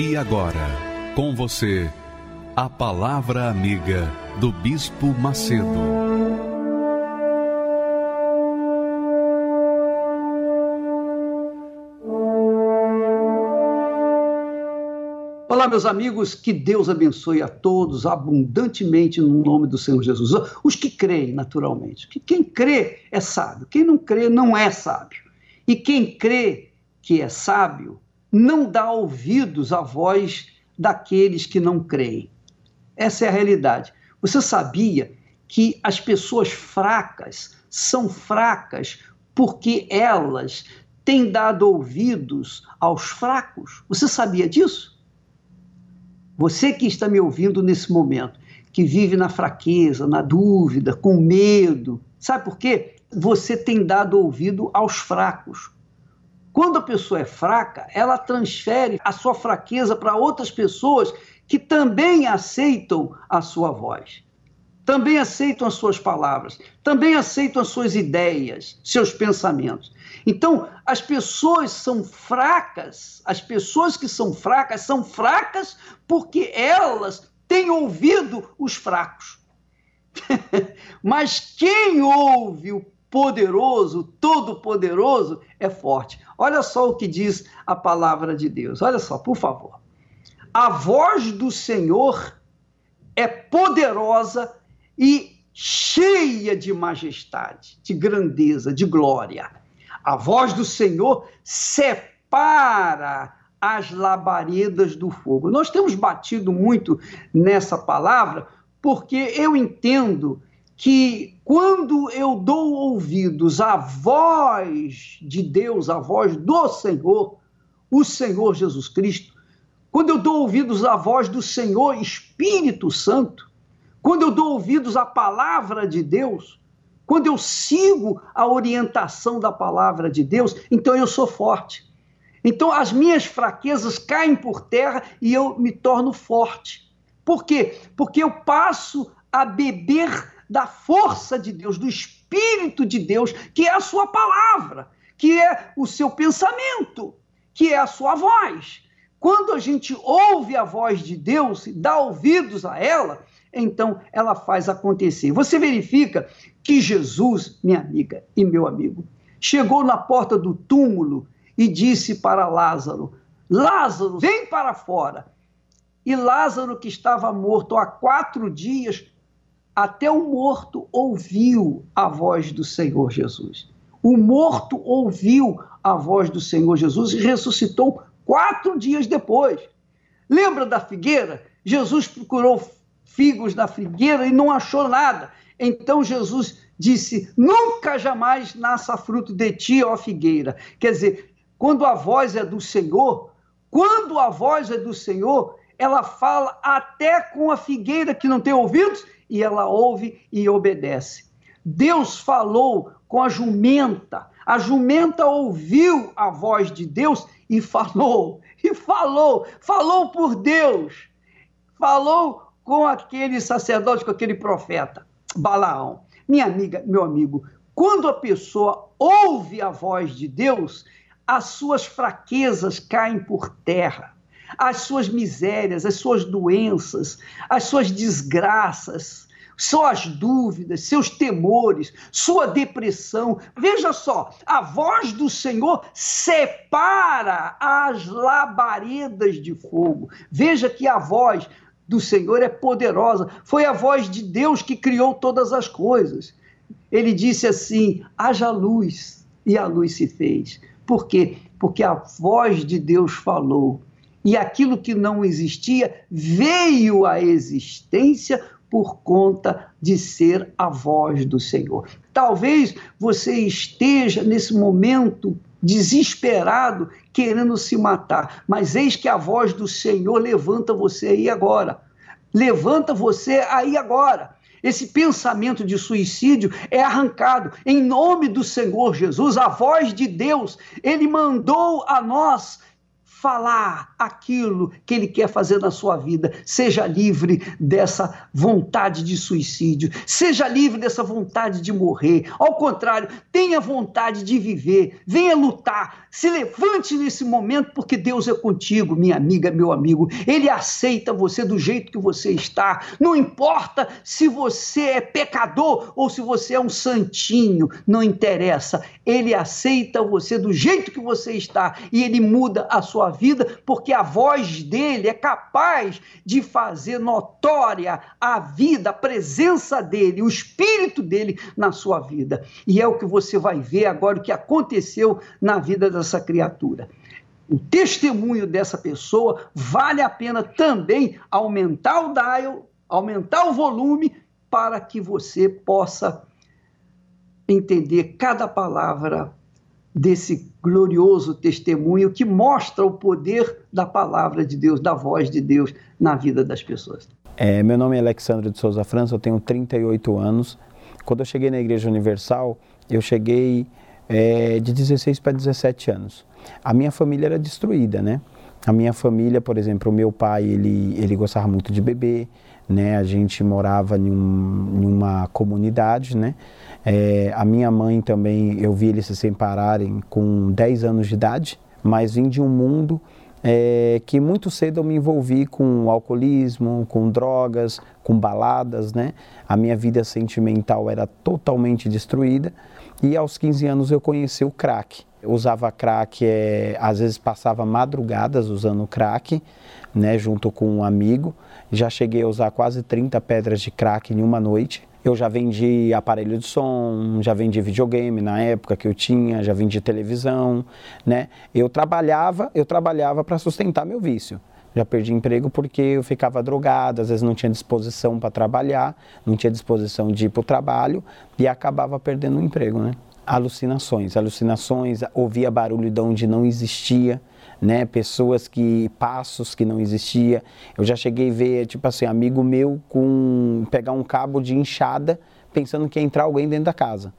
E agora, com você, a Palavra Amiga do Bispo Macedo. Olá, meus amigos, que Deus abençoe a todos abundantemente no nome do Senhor Jesus. Os que creem, naturalmente. Que quem crê é sábio, quem não crê não é sábio. E quem crê que é sábio não dá ouvidos à voz daqueles que não creem. Essa é a realidade. Você sabia que as pessoas fracas são fracas porque elas têm dado ouvidos aos fracos? Você sabia disso? Você que está me ouvindo nesse momento, que vive na fraqueza, na dúvida, com medo, sabe por quê? Você tem dado ouvido aos fracos. Quando a pessoa é fraca, ela transfere a sua fraqueza para outras pessoas que também aceitam a sua voz, também aceitam as suas palavras, também aceitam as suas ideias, seus pensamentos. Então, as pessoas são fracas, as pessoas que são fracas são fracas porque elas têm ouvido os fracos. Mas quem ouve o poderoso, todo-poderoso, é forte. Olha só o que diz a palavra de Deus. Olha só, por favor. A voz do Senhor é poderosa e cheia de majestade, de grandeza, de glória. A voz do Senhor separa as labaredas do fogo. Nós temos batido muito nessa palavra porque eu entendo que quando eu dou ouvidos à voz de Deus, à voz do Senhor, o Senhor Jesus Cristo, quando eu dou ouvidos à voz do Senhor Espírito Santo, quando eu dou ouvidos à palavra de Deus, quando eu sigo a orientação da palavra de Deus, então eu sou forte. Então as minhas fraquezas caem por terra e eu me torno forte. Por quê? Porque eu passo a beber da força de Deus, do Espírito de Deus, que é a sua palavra, que é o seu pensamento, que é a sua voz. Quando a gente ouve a voz de Deus dá ouvidos a ela, então ela faz acontecer. Você verifica que Jesus, minha amiga e meu amigo, chegou na porta do túmulo e disse para Lázaro: Lázaro, vem para fora. E Lázaro, que estava morto há quatro dias, até o morto ouviu a voz do Senhor Jesus. O morto ouviu a voz do Senhor Jesus e ressuscitou quatro dias depois. Lembra da figueira? Jesus procurou figos na figueira e não achou nada. Então Jesus disse: Nunca jamais nasça fruto de ti, ó figueira. Quer dizer, quando a voz é do Senhor, quando a voz é do Senhor, ela fala até com a figueira que não tem ouvidos e ela ouve e obedece. Deus falou com a jumenta, a jumenta ouviu a voz de Deus e falou, e falou, falou por Deus, falou com aquele sacerdote, com aquele profeta, Balaão. Minha amiga, meu amigo, quando a pessoa ouve a voz de Deus, as suas fraquezas caem por terra as suas misérias, as suas doenças, as suas desgraças, suas dúvidas, seus temores, sua depressão. Veja só, a voz do Senhor separa as labaredas de fogo. Veja que a voz do Senhor é poderosa. Foi a voz de Deus que criou todas as coisas. Ele disse assim: haja luz, e a luz se fez. Por quê? Porque a voz de Deus falou e aquilo que não existia veio à existência por conta de ser a voz do Senhor. Talvez você esteja nesse momento desesperado, querendo se matar, mas eis que a voz do Senhor levanta você aí agora. Levanta você aí agora. Esse pensamento de suicídio é arrancado em nome do Senhor Jesus, a voz de Deus. Ele mandou a nós falar aquilo que ele quer fazer na sua vida. Seja livre dessa vontade de suicídio, seja livre dessa vontade de morrer. Ao contrário, tenha vontade de viver, venha lutar, se levante nesse momento, porque Deus é contigo, minha amiga, meu amigo. Ele aceita você do jeito que você está. Não importa se você é pecador ou se você é um santinho, não interessa. Ele aceita você do jeito que você está e ele muda a sua vida, porque a voz dele é capaz de fazer notória a vida, a presença dele, o espírito dele na sua vida. E é o que você vai ver agora, o que aconteceu na vida dessa criatura. O testemunho dessa pessoa vale a pena também aumentar o dial, aumentar o volume, para que você possa entender cada palavra desse glorioso testemunho que mostra o poder da palavra de Deus, da voz de Deus na vida das pessoas. É, meu nome é Alexandre de Souza França, eu tenho 38 anos. Quando eu cheguei na Igreja Universal, eu cheguei é, de 16 para 17 anos. A minha família era destruída, né? A minha família, por exemplo, o meu pai, ele, ele gostava muito de beber, né? A gente morava em, um, em uma comunidade, né? É, a minha mãe também, eu vi eles se separarem com 10 anos de idade, mas vim de um mundo é, que muito cedo eu me envolvi com alcoolismo, com drogas, com baladas, né? A minha vida sentimental era totalmente destruída e aos 15 anos eu conheci o crack. Usava crack, é, às vezes passava madrugadas usando crack, né, junto com um amigo. Já cheguei a usar quase 30 pedras de crack em uma noite. Eu já vendi aparelho de som, já vendi videogame na época que eu tinha, já vendi televisão, né? Eu trabalhava, eu trabalhava para sustentar meu vício. Já perdi emprego porque eu ficava drogado, às vezes não tinha disposição para trabalhar, não tinha disposição de ir para o trabalho e acabava perdendo o emprego, né? Alucinações, alucinações, ouvia barulho de onde não existia, né? Pessoas que passos que não existia. Eu já cheguei a ver tipo assim, amigo meu com pegar um cabo de enxada pensando que ia entrar alguém dentro da casa.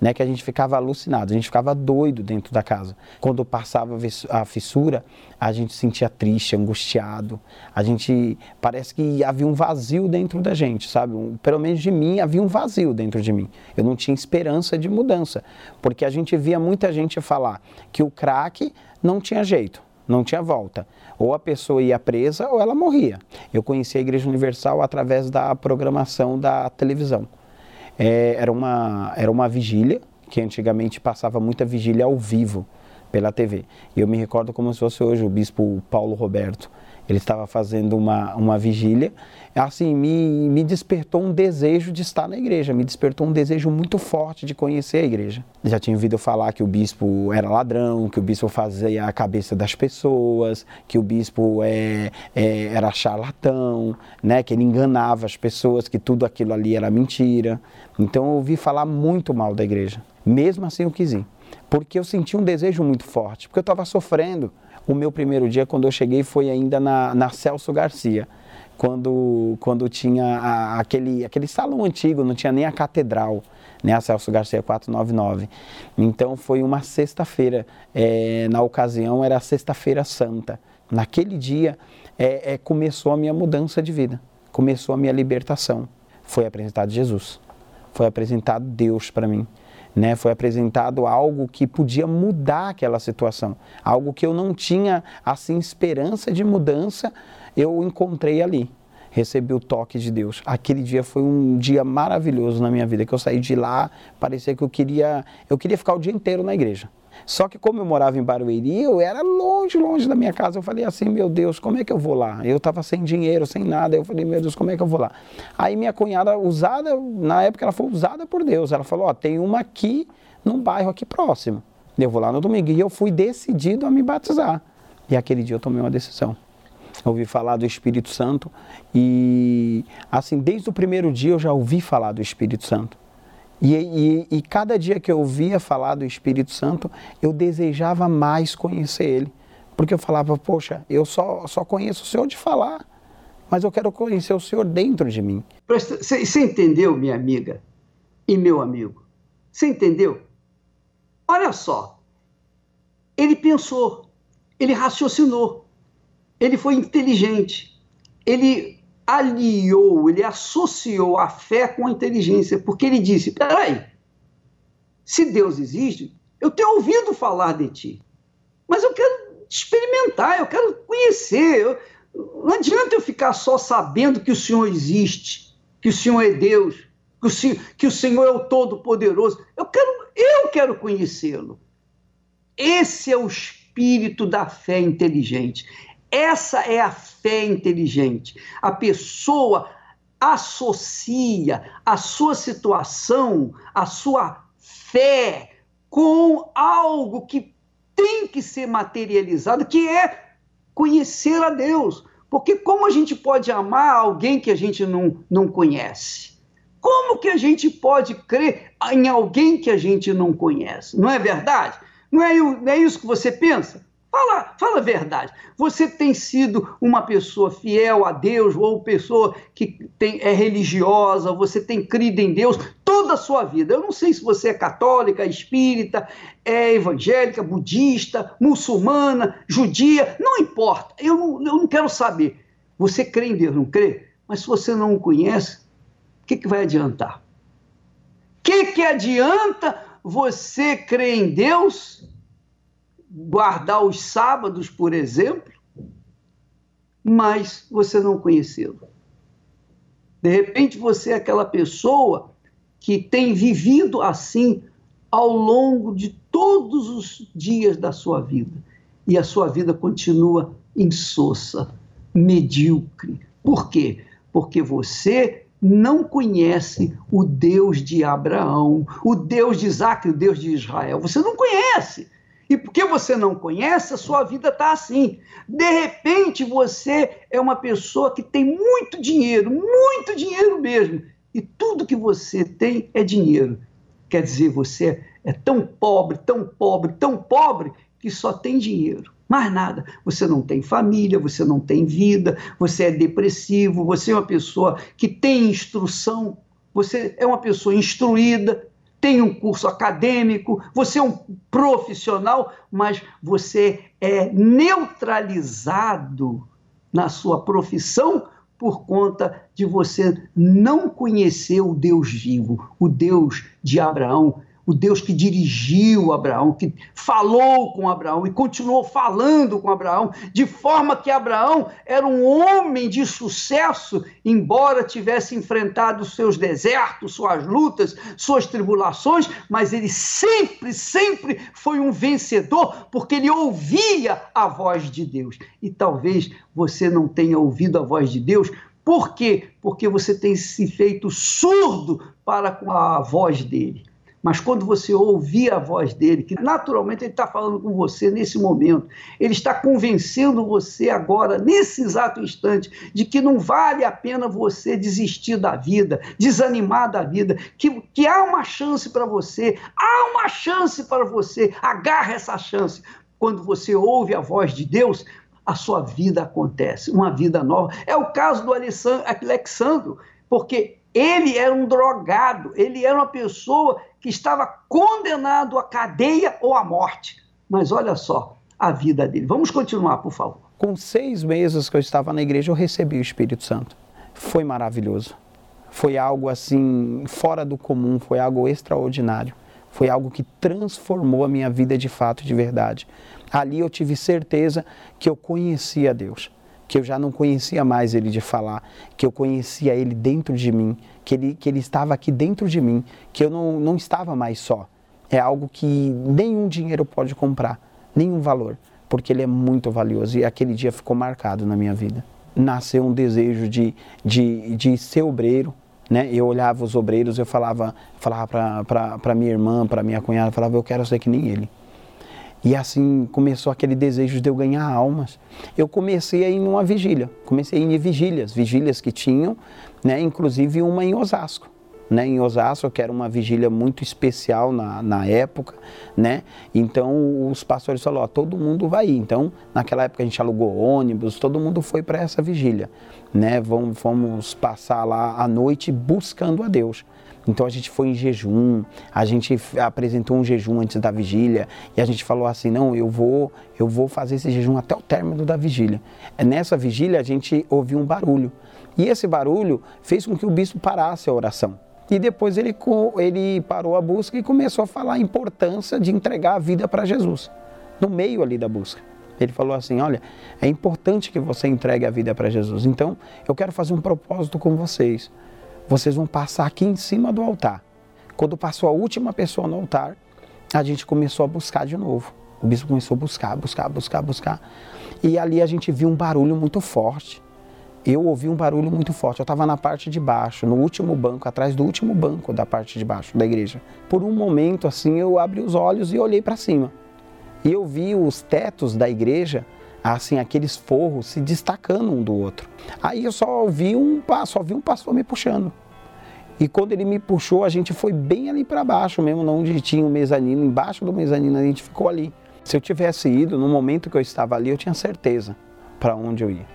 Né, que a gente ficava alucinado, a gente ficava doido dentro da casa. Quando passava a fissura, a gente sentia triste, angustiado. A gente parece que havia um vazio dentro da gente, sabe? Pelo menos de mim havia um vazio dentro de mim. Eu não tinha esperança de mudança, porque a gente via muita gente falar que o crack não tinha jeito não tinha volta. Ou a pessoa ia presa ou ela morria. Eu conheci a Igreja Universal através da programação da televisão. É, era, uma, era uma vigília, que antigamente passava muita vigília ao vivo pela TV. E eu me recordo como se fosse hoje o bispo Paulo Roberto. Ele estava fazendo uma, uma vigília, assim, me, me despertou um desejo de estar na igreja, me despertou um desejo muito forte de conhecer a igreja. Já tinha ouvido falar que o bispo era ladrão, que o bispo fazia a cabeça das pessoas, que o bispo é, é, era charlatão, né, que ele enganava as pessoas, que tudo aquilo ali era mentira. Então eu ouvi falar muito mal da igreja. Mesmo assim eu quis ir, porque eu senti um desejo muito forte, porque eu estava sofrendo o meu primeiro dia, quando eu cheguei, foi ainda na, na Celso Garcia, quando, quando tinha a, aquele, aquele salão antigo, não tinha nem a catedral, né, a Celso Garcia 499. Então foi uma sexta-feira, é, na ocasião era Sexta-feira Santa. Naquele dia é, é, começou a minha mudança de vida, começou a minha libertação. Foi apresentado Jesus, foi apresentado Deus para mim né? Foi apresentado algo que podia mudar aquela situação, algo que eu não tinha assim esperança de mudança, eu encontrei ali. Recebi o toque de Deus. Aquele dia foi um dia maravilhoso na minha vida, que eu saí de lá, parecia que eu queria, eu queria ficar o dia inteiro na igreja. Só que como eu morava em Barueri, eu era longe, longe da minha casa. Eu falei assim, meu Deus, como é que eu vou lá? Eu estava sem dinheiro, sem nada. Eu falei, meu Deus, como é que eu vou lá? Aí minha cunhada, usada, na época ela foi usada por Deus. Ela falou, ó, oh, tem uma aqui num bairro aqui próximo. Eu vou lá no domingo. E eu fui decidido a me batizar. E aquele dia eu tomei uma decisão. Ouvi falar do Espírito Santo e, assim, desde o primeiro dia eu já ouvi falar do Espírito Santo. E, e, e, cada dia que eu ouvia falar do Espírito Santo, eu desejava mais conhecer Ele. Porque eu falava, poxa, eu só, só conheço o Senhor de falar, mas eu quero conhecer o Senhor dentro de mim. Você entendeu, minha amiga e meu amigo? Você entendeu? Olha só, ele pensou, ele raciocinou, ele foi inteligente, ele aliou, ele associou a fé com a inteligência, porque ele disse: peraí, se Deus existe, eu tenho ouvido falar de ti, mas eu quero experimentar, eu quero conhecer. Eu, não adianta eu ficar só sabendo que o Senhor existe, que o Senhor é Deus, que o Senhor, que o Senhor é o Todo-Poderoso. Eu quero, eu quero conhecê-lo. Esse é o espírito da fé inteligente. Essa é a fé inteligente. A pessoa associa a sua situação, a sua fé com algo que tem que ser materializado, que é conhecer a Deus. Porque como a gente pode amar alguém que a gente não, não conhece? Como que a gente pode crer em alguém que a gente não conhece? Não é verdade? Não é, não é isso que você pensa? Fala, fala a verdade. Você tem sido uma pessoa fiel a Deus ou pessoa que tem, é religiosa, você tem crido em Deus toda a sua vida. Eu não sei se você é católica, espírita, é evangélica, budista, muçulmana, judia, não importa. Eu não, eu não quero saber. Você crê em Deus, não crê? Mas se você não o conhece, o que, que vai adiantar? O que, que adianta você crer em Deus guardar os sábados, por exemplo, mas você não conhecê-lo. De repente você é aquela pessoa que tem vivido assim ao longo de todos os dias da sua vida e a sua vida continua insossa, medíocre. Por quê? Porque você não conhece o Deus de Abraão, o Deus de Isaac, o Deus de Israel. Você não conhece. E porque você não conhece, a sua vida está assim. De repente, você é uma pessoa que tem muito dinheiro, muito dinheiro mesmo. E tudo que você tem é dinheiro. Quer dizer, você é tão pobre, tão pobre, tão pobre, que só tem dinheiro. Mais nada. Você não tem família, você não tem vida, você é depressivo, você é uma pessoa que tem instrução, você é uma pessoa instruída, tem um curso acadêmico, você é um profissional, mas você é neutralizado na sua profissão por conta de você não conhecer o Deus vivo, o Deus de Abraão, o Deus que dirigiu Abraão, que falou com Abraão e continuou falando com Abraão, de forma que Abraão era um homem de sucesso, embora tivesse enfrentado seus desertos, suas lutas, suas tribulações, mas ele sempre, sempre foi um vencedor, porque ele ouvia a voz de Deus. E talvez você não tenha ouvido a voz de Deus, por quê? Porque você tem se feito surdo para com a voz dele. Mas quando você ouvir a voz dele, que naturalmente ele está falando com você nesse momento, ele está convencendo você agora, nesse exato instante, de que não vale a pena você desistir da vida, desanimar da vida, que, que há uma chance para você, há uma chance para você, agarra essa chance. Quando você ouve a voz de Deus, a sua vida acontece, uma vida nova. É o caso do Alexandro, porque ele era um drogado, ele era uma pessoa que estava condenado à cadeia ou à morte. Mas olha só a vida dele. Vamos continuar, por favor. Com seis meses que eu estava na igreja, eu recebi o Espírito Santo. Foi maravilhoso. Foi algo assim, fora do comum, foi algo extraordinário. Foi algo que transformou a minha vida de fato, de verdade. Ali eu tive certeza que eu conhecia Deus que eu já não conhecia mais ele de falar, que eu conhecia ele dentro de mim, que ele, que ele estava aqui dentro de mim, que eu não, não estava mais só. É algo que nenhum dinheiro pode comprar, nenhum valor, porque ele é muito valioso e aquele dia ficou marcado na minha vida. Nasceu um desejo de, de, de ser obreiro, né? Eu olhava os obreiros, eu falava, falava para minha irmã, para minha cunhada, falava, eu quero ser que nem ele. E assim começou aquele desejo de eu ganhar almas. Eu comecei a ir numa vigília, comecei a ir em vigílias, vigílias que tinham, né, inclusive uma em Osasco. Né, em Osasco, que era uma vigília muito especial na, na época, né? Então os pastores falaram, todo mundo vai ir. Então, naquela época a gente alugou ônibus, todo mundo foi para essa vigília, né? Vamos, vamos passar lá a noite buscando a Deus. Então a gente foi em jejum, a gente apresentou um jejum antes da vigília e a gente falou assim, não, eu vou, eu vou fazer esse jejum até o término da vigília. Nessa vigília a gente ouviu um barulho e esse barulho fez com que o bispo parasse a oração. E depois ele, ele parou a busca e começou a falar a importância de entregar a vida para Jesus, no meio ali da busca. Ele falou assim: Olha, é importante que você entregue a vida para Jesus. Então, eu quero fazer um propósito com vocês vocês vão passar aqui em cima do altar. Quando passou a última pessoa no altar, a gente começou a buscar de novo. O bispo começou a buscar, buscar, buscar, buscar. E ali a gente viu um barulho muito forte. Eu ouvi um barulho muito forte. Eu estava na parte de baixo, no último banco, atrás do último banco da parte de baixo da igreja. Por um momento, assim, eu abri os olhos e olhei para cima. E eu vi os tetos da igreja assim aqueles forros se destacando um do outro. Aí eu só vi um só vi um pastor me puxando. E quando ele me puxou, a gente foi bem ali para baixo mesmo, onde tinha o mezanino, embaixo do mezanino a gente ficou ali. Se eu tivesse ido no momento que eu estava ali, eu tinha certeza para onde eu ia.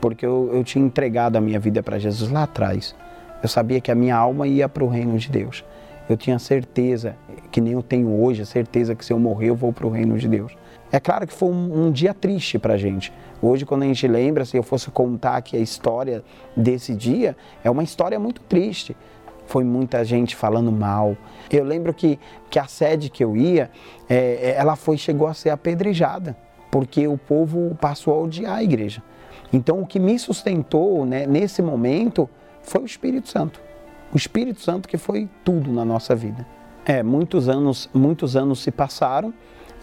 Porque eu, eu tinha entregado a minha vida para Jesus lá atrás. Eu sabia que a minha alma ia para o reino de Deus. Eu tinha certeza, que nem eu tenho hoje, a certeza que se eu morrer eu vou para o reino de Deus. É claro que foi um, um dia triste para a gente. Hoje, quando a gente lembra, se eu fosse contar aqui a história desse dia, é uma história muito triste. Foi muita gente falando mal. Eu lembro que, que a sede que eu ia, é, é, ela foi chegou a ser apedrejada, porque o povo passou a odiar a igreja. Então, o que me sustentou né, nesse momento foi o Espírito Santo. O Espírito Santo que foi tudo na nossa vida. É, muitos anos, muitos anos se passaram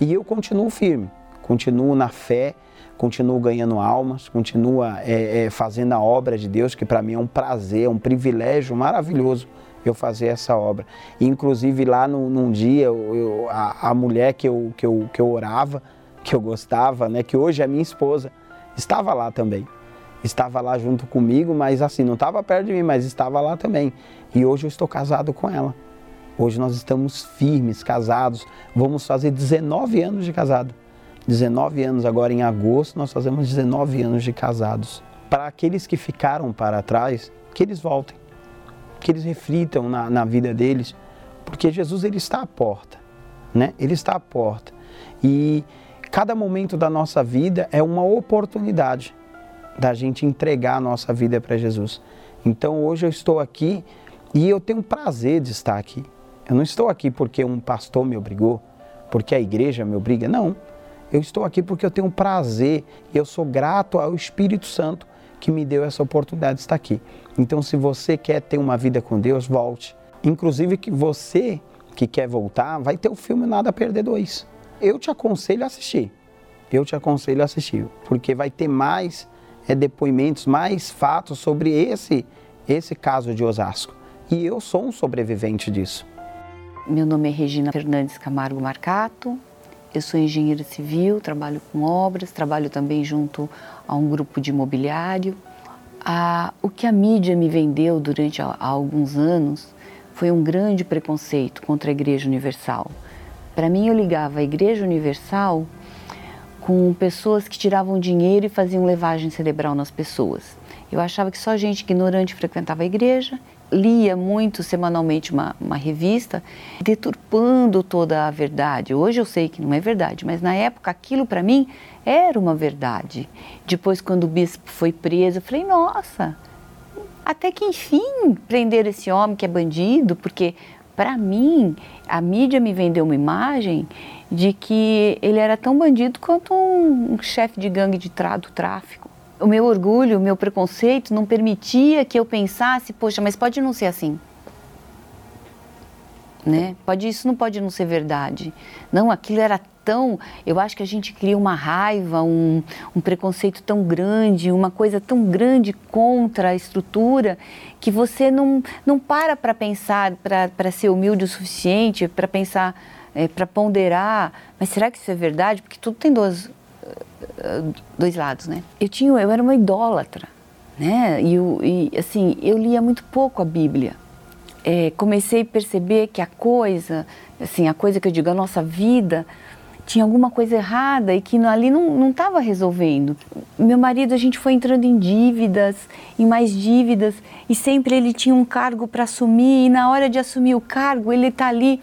e eu continuo firme, continuo na fé, continuo ganhando almas, continuo é, é, fazendo a obra de Deus, que para mim é um prazer, é um privilégio maravilhoso eu fazer essa obra. E, inclusive lá no, num dia, eu, eu, a, a, mulher que eu, que, eu, que eu orava, que eu gostava, né, que hoje é minha esposa, estava lá também. Estava lá junto comigo, mas assim, não estava perto de mim, mas estava lá também. E hoje eu estou casado com ela. Hoje nós estamos firmes, casados. Vamos fazer 19 anos de casado. 19 anos agora em agosto, nós fazemos 19 anos de casados. Para aqueles que ficaram para trás, que eles voltem, que eles reflitam na, na vida deles, porque Jesus ele está à porta, né? Ele está à porta. E cada momento da nossa vida é uma oportunidade da gente entregar a nossa vida para Jesus. Então hoje eu estou aqui e eu tenho prazer de estar aqui. Eu não estou aqui porque um pastor me obrigou, porque a igreja me obriga, não. Eu estou aqui porque eu tenho prazer e eu sou grato ao Espírito Santo que me deu essa oportunidade de estar aqui. Então, se você quer ter uma vida com Deus, volte. Inclusive que você que quer voltar, vai ter o filme Nada a Perder 2. Eu te aconselho a assistir. Eu te aconselho a assistir, porque vai ter mais é, depoimentos, mais fatos sobre esse, esse caso de Osasco. E eu sou um sobrevivente disso. Meu nome é Regina Fernandes Camargo Marcato, eu sou engenheira civil, trabalho com obras, trabalho também junto a um grupo de imobiliário. O que a mídia me vendeu durante há alguns anos foi um grande preconceito contra a Igreja Universal. Para mim, eu ligava a Igreja Universal com pessoas que tiravam dinheiro e faziam levagem cerebral nas pessoas. Eu achava que só gente ignorante frequentava a igreja lia muito semanalmente uma, uma revista, deturpando toda a verdade. Hoje eu sei que não é verdade, mas na época aquilo para mim era uma verdade. Depois, quando o bispo foi preso, eu falei: nossa, até que enfim prender esse homem que é bandido, porque para mim a mídia me vendeu uma imagem de que ele era tão bandido quanto um, um chefe de gangue de tra do tráfico o meu orgulho, o meu preconceito não permitia que eu pensasse, poxa, mas pode não ser assim. Né? Pode isso não pode não ser verdade. Não, aquilo era tão, eu acho que a gente cria uma raiva, um, um preconceito tão grande, uma coisa tão grande contra a estrutura que você não não para para pensar, para ser humilde o suficiente, para pensar é, para ponderar, mas será que isso é verdade? Porque tudo tem eh, dois lados, né? Eu tinha, eu era uma idólatra, né? E, eu, e assim, eu lia muito pouco a Bíblia. É, comecei a perceber que a coisa, assim, a coisa que eu digo, a nossa vida tinha alguma coisa errada e que ali não estava resolvendo. Meu marido, a gente foi entrando em dívidas, em mais dívidas, e sempre ele tinha um cargo para assumir, e na hora de assumir o cargo, ele está ali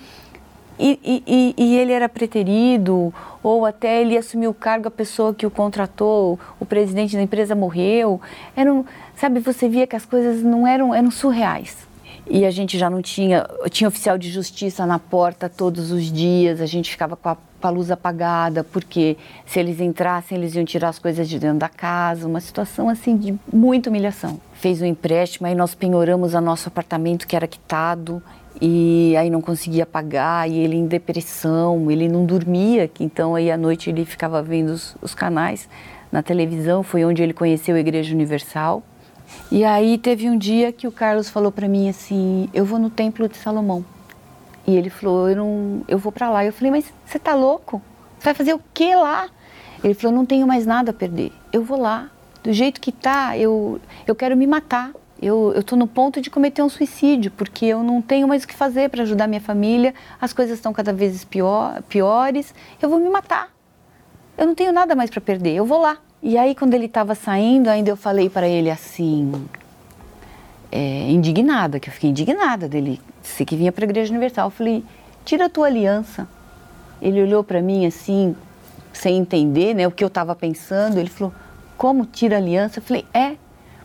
e, e, e, ele era preterido, ou até ele assumiu o cargo, a pessoa que o contratou, o presidente da empresa morreu. Eram, sabe, você via que as coisas não eram, eram surreais. E a gente já não tinha, tinha oficial de justiça na porta todos os dias, a gente ficava com a, com a luz apagada, porque se eles entrassem, eles iam tirar as coisas de dentro da casa, uma situação assim de muita humilhação. Fez um empréstimo, aí nós penhoramos o nosso apartamento que era quitado, e aí não conseguia pagar e ele em depressão, ele não dormia, então aí à noite ele ficava vendo os, os canais na televisão, foi onde ele conheceu a Igreja Universal. E aí teve um dia que o Carlos falou para mim assim, eu vou no Templo de Salomão. E ele falou, eu não, eu vou para lá. Eu falei, mas você tá louco? Você vai fazer o que lá? Ele falou, não tenho mais nada a perder. Eu vou lá. Do jeito que tá, eu, eu quero me matar eu estou no ponto de cometer um suicídio, porque eu não tenho mais o que fazer para ajudar minha família, as coisas estão cada vez pior, piores, eu vou me matar. Eu não tenho nada mais para perder, eu vou lá. E aí, quando ele estava saindo, ainda eu falei para ele assim, é, indignada, que eu fiquei indignada dele, você que vinha para a Igreja Universal. Eu falei, tira a tua aliança. Ele olhou para mim assim, sem entender né, o que eu estava pensando. Ele falou, como tira a aliança? Eu falei, é,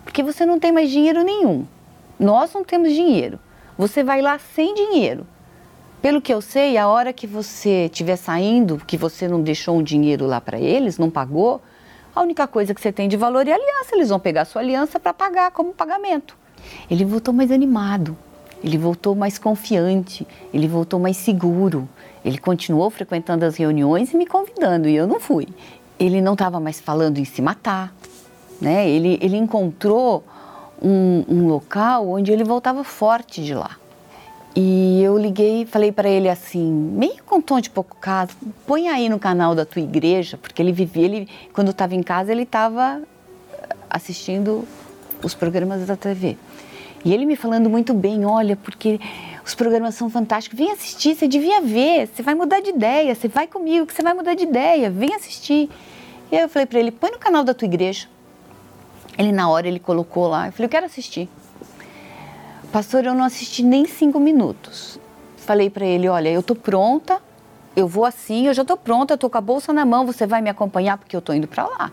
porque você não tem mais dinheiro nenhum. Nós não temos dinheiro. Você vai lá sem dinheiro. Pelo que eu sei, a hora que você estiver saindo, que você não deixou um dinheiro lá para eles, não pagou, a única coisa que você tem de valor é aliança. Eles vão pegar sua aliança para pagar como pagamento. Ele voltou mais animado, ele voltou mais confiante, ele voltou mais seguro. Ele continuou frequentando as reuniões e me convidando, e eu não fui. Ele não estava mais falando em se matar, né? Ele, ele encontrou um, um local onde ele voltava forte de lá. E eu liguei falei para ele assim, meio com tom de pouco caso, põe aí no canal da tua igreja, porque ele vivia, ele, quando estava em casa, ele estava assistindo os programas da TV. E ele me falando muito bem, olha, porque os programas são fantásticos, vem assistir, você devia ver, você vai mudar de ideia, você vai comigo que você vai mudar de ideia, vem assistir. E aí eu falei para ele, põe no canal da tua igreja. Ele, na hora, ele colocou lá. Eu falei, eu quero assistir. Pastor, eu não assisti nem cinco minutos. Falei para ele, olha, eu tô pronta, eu vou assim, eu já tô pronta, eu tô com a bolsa na mão, você vai me acompanhar porque eu tô indo para lá.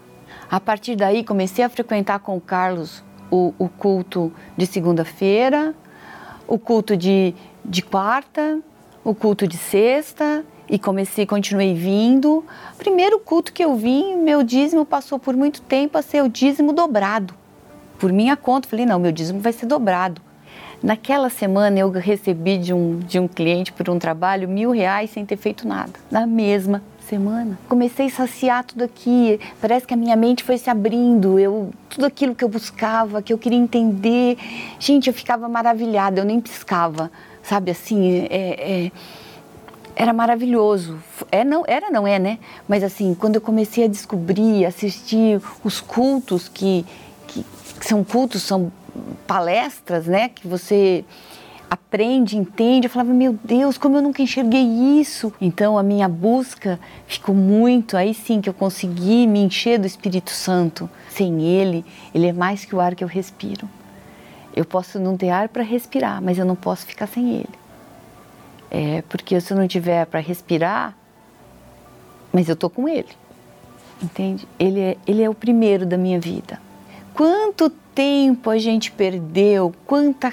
A partir daí, comecei a frequentar com o Carlos o, o culto de segunda-feira, o culto de, de quarta, o culto de sexta, e comecei, continuei vindo. Primeiro culto que eu vim, meu dízimo passou por muito tempo a ser o dízimo dobrado. Por minha conta, falei, não, meu dízimo vai ser dobrado. Naquela semana eu recebi de um, de um cliente por um trabalho mil reais sem ter feito nada. Na mesma semana. Comecei a saciar tudo aqui. Parece que a minha mente foi se abrindo. Eu tudo aquilo que eu buscava, que eu queria entender. Gente, eu ficava maravilhada. Eu nem piscava, sabe assim. É, é era maravilhoso. É, não, era, não é, né? Mas assim, quando eu comecei a descobrir, assistir os cultos que, que, que são cultos, são palestras, né? Que você aprende, entende. Eu falava, meu Deus, como eu nunca enxerguei isso. Então a minha busca ficou muito, aí sim que eu consegui me encher do Espírito Santo. Sem ele, ele é mais que o ar que eu respiro. Eu posso não ter ar para respirar, mas eu não posso ficar sem ele. É, porque se eu não tiver para respirar, mas eu tô com ele, entende? Ele é, ele é o primeiro da minha vida. Quanto tempo a gente perdeu, quanta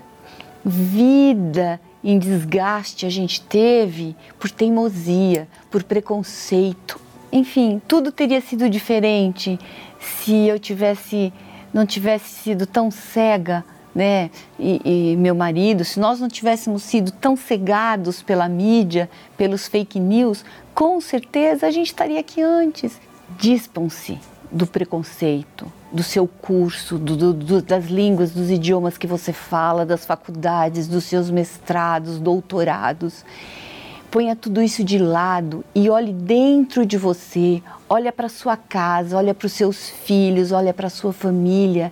vida em desgaste a gente teve por teimosia, por preconceito. Enfim, tudo teria sido diferente se eu tivesse não tivesse sido tão cega né, e, e, meu marido, se nós não tivéssemos sido tão cegados pela mídia, pelos fake news, com certeza a gente estaria aqui antes. Dispam-se do preconceito, do seu curso, do, do, das línguas, dos idiomas que você fala, das faculdades, dos seus mestrados, doutorados. ponha tudo isso de lado e olhe dentro de você, olha para sua casa, olha para os seus filhos, olha para sua família,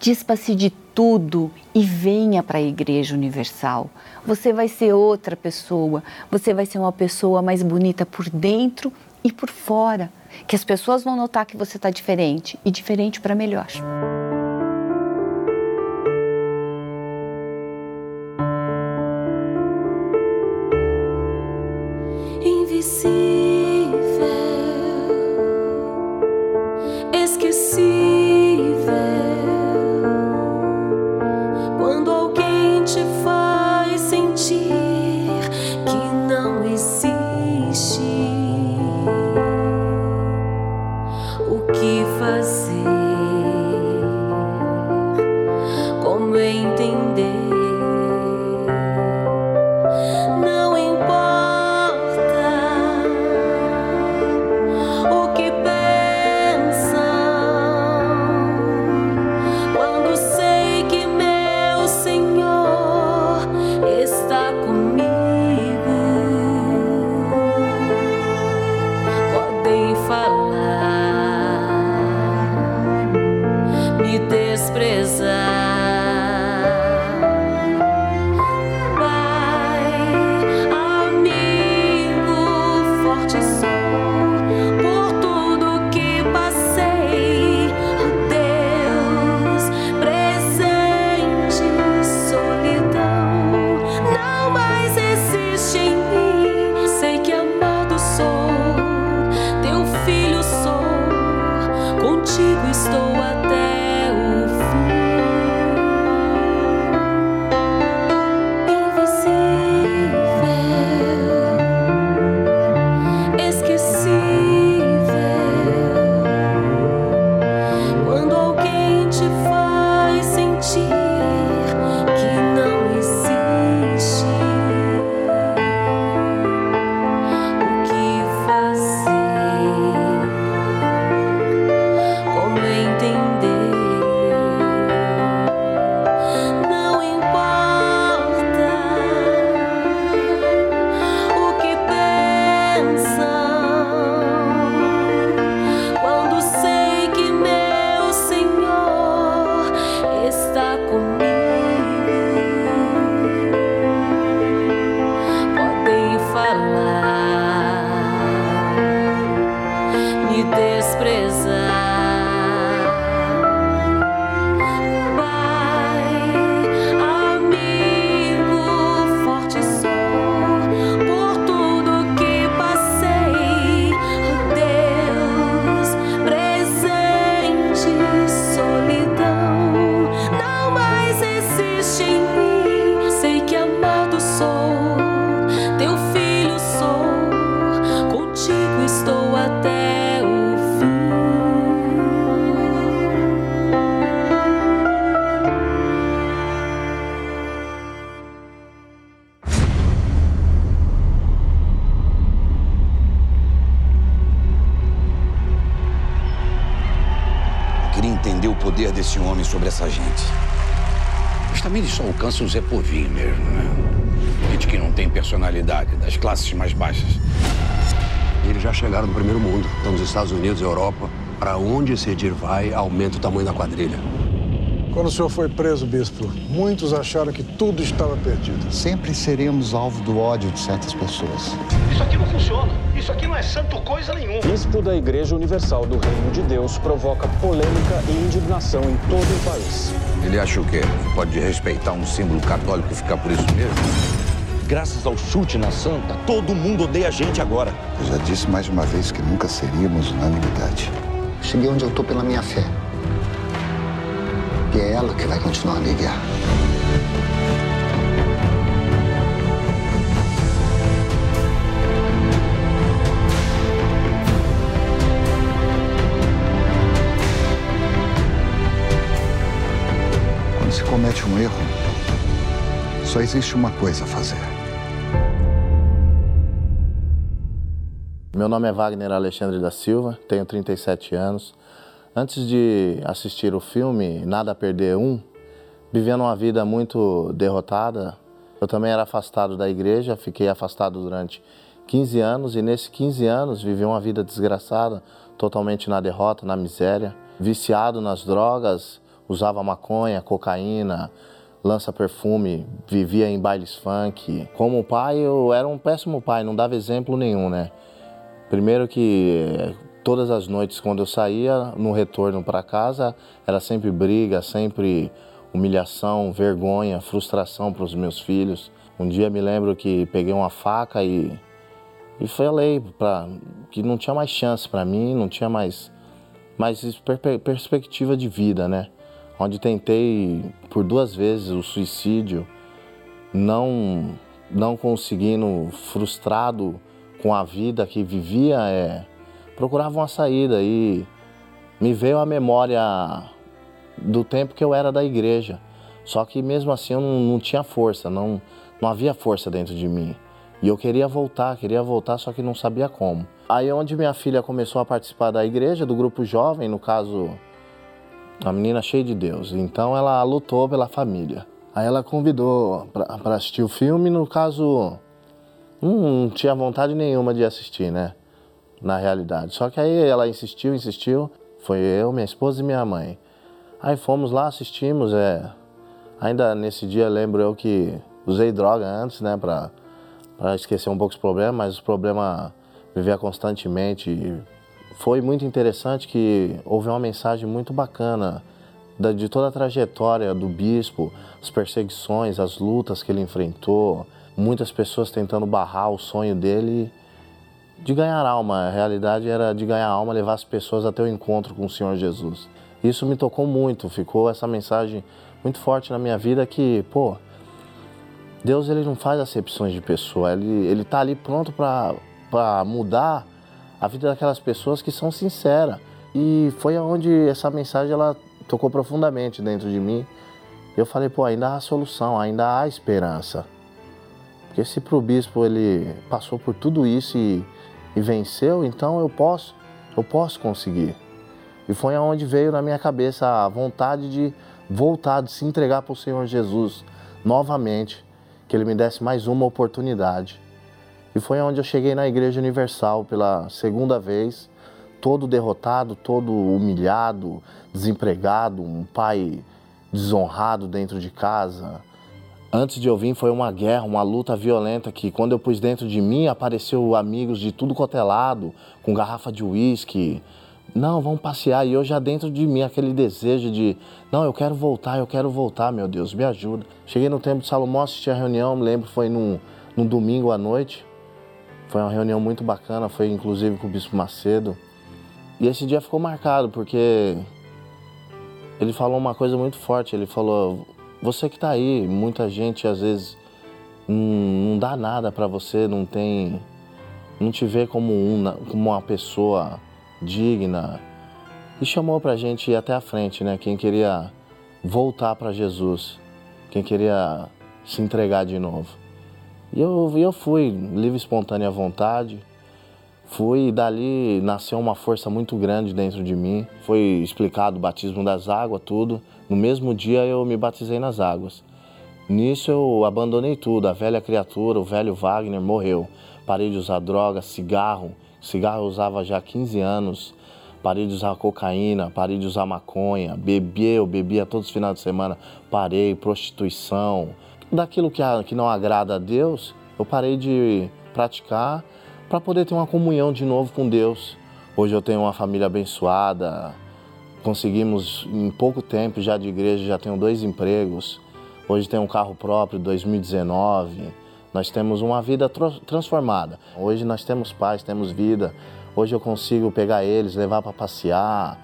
despa-se de tudo e venha para a Igreja Universal. Você vai ser outra pessoa, você vai ser uma pessoa mais bonita por dentro e por fora, que as pessoas vão notar que você está diferente e diferente para melhor. Gente. Mas também eles só alcançam o Zé Povinho mesmo, né? Gente que não tem personalidade, das classes mais baixas. Eles já chegaram no primeiro mundo. Estão nos Estados Unidos, Europa. Para onde esse Edir vai, aumenta o tamanho da quadrilha. Quando o senhor foi preso, bispo, muitos acharam que tudo estava perdido. Sempre seremos alvo do ódio de certas pessoas. Isso aqui não funciona. Isso aqui não é santo coisa nenhuma. Bispo da Igreja Universal do Reino de Deus provoca polêmica e indignação em todo o país. Ele acha o quê? Pode respeitar um símbolo católico e ficar por isso mesmo? Graças ao chute na santa, todo mundo odeia a gente agora. Eu já disse mais uma vez que nunca seríamos unanimidade. Cheguei onde eu tô pela minha fé. E é ela que vai continuar a me guiar. comete um erro, só existe uma coisa a fazer. Meu nome é Wagner Alexandre da Silva, tenho 37 anos. Antes de assistir o filme Nada a Perder Um, vivendo uma vida muito derrotada, Eu também era afastado da igreja, fiquei afastado durante 15 anos e nesses 15 anos vivi uma vida desgraçada, totalmente na derrota, na miséria, viciado nas drogas, usava maconha, cocaína, lança perfume, vivia em bailes funk. Como pai, eu era um péssimo pai, não dava exemplo nenhum, né? Primeiro que todas as noites quando eu saía no retorno para casa, era sempre briga, sempre humilhação, vergonha, frustração para os meus filhos. Um dia me lembro que peguei uma faca e e falei para que não tinha mais chance para mim, não tinha mais mais perspectiva de vida, né? Onde tentei por duas vezes o suicídio, não não conseguindo, frustrado com a vida que vivia, é, procurava uma saída e me veio a memória do tempo que eu era da igreja. Só que mesmo assim eu não, não tinha força, não, não havia força dentro de mim. E eu queria voltar, queria voltar, só que não sabia como. Aí onde minha filha começou a participar da igreja, do grupo jovem, no caso, a menina cheia de Deus. Então ela lutou pela família. Aí ela convidou para assistir o filme, no caso, não tinha vontade nenhuma de assistir, né? Na realidade. Só que aí ela insistiu, insistiu. Foi eu, minha esposa e minha mãe. Aí fomos lá, assistimos. É... Ainda nesse dia lembro eu que usei droga antes, né? Para esquecer um pouco os problemas, mas os problemas vivia constantemente. Foi muito interessante que houve uma mensagem muito bacana de toda a trajetória do bispo, as perseguições, as lutas que ele enfrentou, muitas pessoas tentando barrar o sonho dele de ganhar alma. A realidade era de ganhar alma, levar as pessoas até o encontro com o Senhor Jesus. Isso me tocou muito, ficou essa mensagem muito forte na minha vida que, pô, Deus ele não faz acepções de pessoa, ele ele tá ali pronto para mudar a vida daquelas pessoas que são sinceras. E foi aonde essa mensagem ela tocou profundamente dentro de mim. Eu falei, pô, ainda há solução, ainda há esperança. Porque se para o bispo ele passou por tudo isso e, e venceu, então eu posso, eu posso conseguir. E foi aonde veio na minha cabeça a vontade de voltar, de se entregar para o Senhor Jesus novamente que Ele me desse mais uma oportunidade. E foi onde eu cheguei na Igreja Universal pela segunda vez, todo derrotado, todo humilhado, desempregado, um pai desonrado dentro de casa. Antes de eu vir foi uma guerra, uma luta violenta que quando eu pus dentro de mim apareceu amigos de tudo cotelado, é com garrafa de uísque, não, vamos passear. E eu já dentro de mim, aquele desejo de, não, eu quero voltar, eu quero voltar, meu Deus, me ajuda. Cheguei no Templo de Salomão, assisti a reunião, me lembro, foi num, num domingo à noite. Foi uma reunião muito bacana, foi inclusive com o Bispo Macedo. E esse dia ficou marcado, porque ele falou uma coisa muito forte. Ele falou: Você que está aí, muita gente às vezes não, não dá nada para você, não tem. não te vê como, uma, como uma pessoa digna. E chamou para a gente ir até a frente, né? Quem queria voltar para Jesus, quem queria se entregar de novo. E eu, eu fui, livre, espontânea vontade. Fui e dali nasceu uma força muito grande dentro de mim. Foi explicado o batismo das águas, tudo. No mesmo dia eu me batizei nas águas. Nisso eu abandonei tudo. A velha criatura, o velho Wagner morreu. Parei de usar droga, cigarro, Cigarro eu usava já há 15 anos. Parei de usar cocaína, parei de usar maconha, bebia, eu bebia todos os finais de semana, parei, prostituição. Daquilo que, que não agrada a Deus, eu parei de praticar para poder ter uma comunhão de novo com Deus. Hoje eu tenho uma família abençoada, conseguimos em pouco tempo já de igreja, já tenho dois empregos. Hoje tenho um carro próprio, 2019 nós temos uma vida transformada. Hoje nós temos paz, temos vida. Hoje eu consigo pegar eles, levar para passear,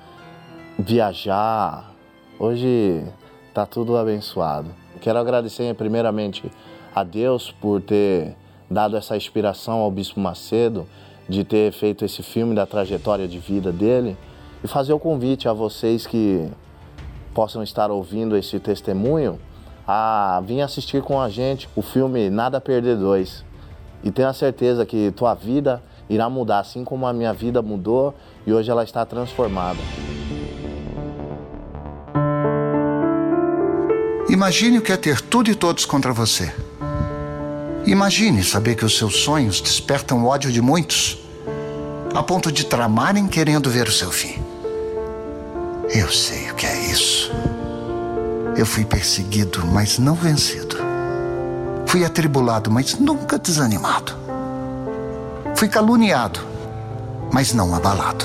viajar. Hoje está tudo abençoado. Quero agradecer primeiramente a Deus por ter dado essa inspiração ao Bispo Macedo, de ter feito esse filme da trajetória de vida dele e fazer o convite a vocês que possam estar ouvindo esse testemunho a vir assistir com a gente o filme Nada Perder 2. E tenho a certeza que tua vida irá mudar, assim como a minha vida mudou e hoje ela está transformada. Imagine o que é ter tudo e todos contra você. Imagine saber que os seus sonhos despertam o ódio de muitos, a ponto de tramarem querendo ver o seu fim. Eu sei o que é isso. Eu fui perseguido, mas não vencido. Fui atribulado, mas nunca desanimado. Fui caluniado, mas não abalado.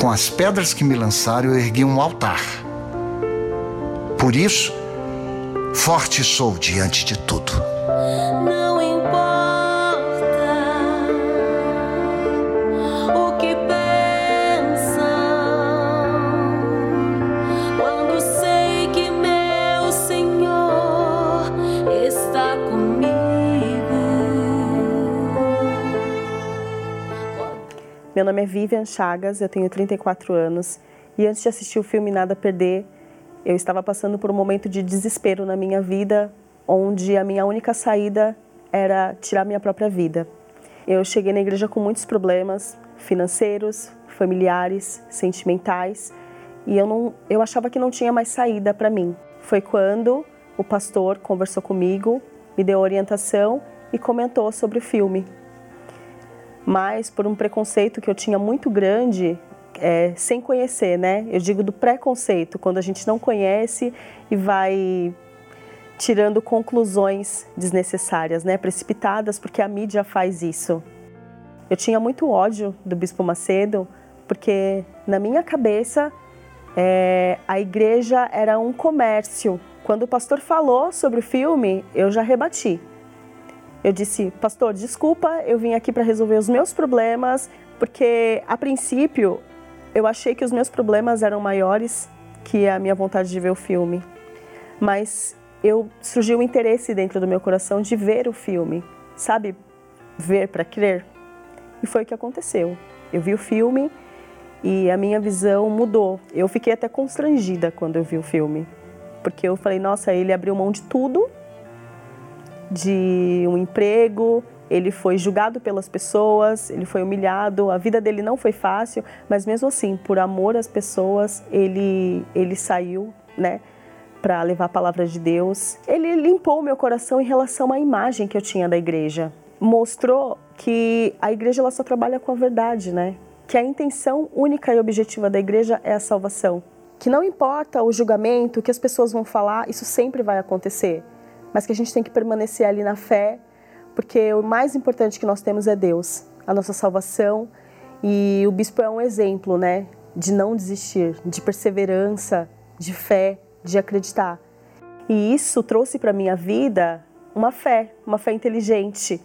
Com as pedras que me lançaram, eu ergui um altar. Por isso, forte sou diante de tudo. Não importa o que pensam quando sei que meu Senhor está comigo. Meu nome é Vivian Chagas, eu tenho 34 anos e antes de assistir o filme Nada a Perder, eu estava passando por um momento de desespero na minha vida, onde a minha única saída era tirar minha própria vida. Eu cheguei na igreja com muitos problemas financeiros, familiares, sentimentais, e eu não eu achava que não tinha mais saída para mim. Foi quando o pastor conversou comigo, me deu orientação e comentou sobre o filme. Mas por um preconceito que eu tinha muito grande, é, sem conhecer, né? Eu digo do preconceito, quando a gente não conhece e vai tirando conclusões desnecessárias, né? Precipitadas, porque a mídia faz isso. Eu tinha muito ódio do Bispo Macedo, porque na minha cabeça é, a igreja era um comércio. Quando o pastor falou sobre o filme, eu já rebati. Eu disse, pastor, desculpa, eu vim aqui para resolver os meus problemas, porque a princípio eu achei que os meus problemas eram maiores que a minha vontade de ver o filme. Mas eu surgiu um interesse dentro do meu coração de ver o filme, sabe? Ver para crer. E foi o que aconteceu. Eu vi o filme e a minha visão mudou. Eu fiquei até constrangida quando eu vi o filme, porque eu falei: nossa, ele abriu mão de tudo de um emprego, ele foi julgado pelas pessoas, ele foi humilhado, a vida dele não foi fácil, mas mesmo assim, por amor às pessoas, ele ele saiu, né, para levar a palavra de Deus. Ele limpou meu coração em relação à imagem que eu tinha da igreja. Mostrou que a igreja ela só trabalha com a verdade, né? Que a intenção única e objetiva da igreja é a salvação. Que não importa o julgamento, o que as pessoas vão falar, isso sempre vai acontecer. Mas que a gente tem que permanecer ali na fé, porque o mais importante que nós temos é Deus, a nossa salvação. E o bispo é um exemplo, né, de não desistir, de perseverança, de fé, de acreditar. E isso trouxe para minha vida uma fé, uma fé inteligente,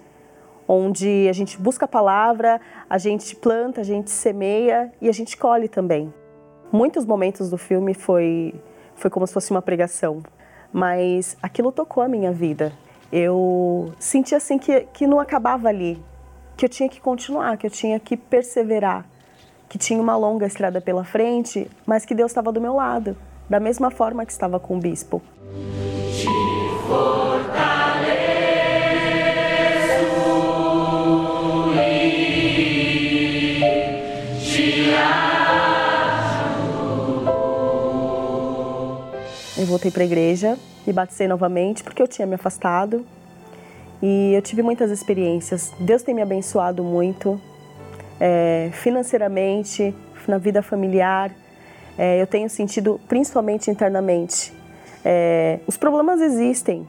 onde a gente busca a palavra, a gente planta, a gente semeia e a gente colhe também. Muitos momentos do filme foi foi como se fosse uma pregação, mas aquilo tocou a minha vida eu senti assim que, que não acabava ali, que eu tinha que continuar, que eu tinha que perseverar, que tinha uma longa estrada pela frente, mas que Deus estava do meu lado, da mesma forma que estava com o bispo. Te Eu voltei para a igreja e batizei novamente porque eu tinha me afastado e eu tive muitas experiências. Deus tem me abençoado muito é, financeiramente, na vida familiar. É, eu tenho sentido, principalmente internamente, é, os problemas existem,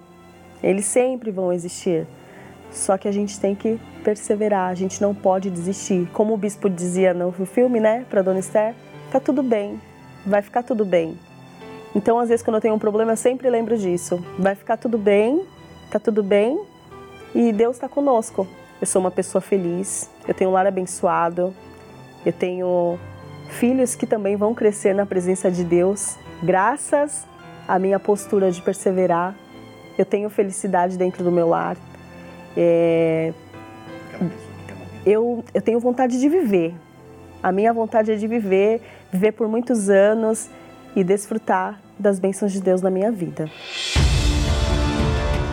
eles sempre vão existir. Só que a gente tem que perseverar, a gente não pode desistir. Como o bispo dizia no filme, né, para Dona Esther, tá tudo bem, vai ficar tudo bem. Então, às vezes, quando eu tenho um problema, eu sempre lembro disso. Vai ficar tudo bem, tá tudo bem e Deus está conosco. Eu sou uma pessoa feliz, eu tenho um lar abençoado, eu tenho filhos que também vão crescer na presença de Deus, graças à minha postura de perseverar. Eu tenho felicidade dentro do meu lar. É... Eu, eu tenho vontade de viver. A minha vontade é de viver, viver por muitos anos e desfrutar das bênçãos de Deus na minha vida.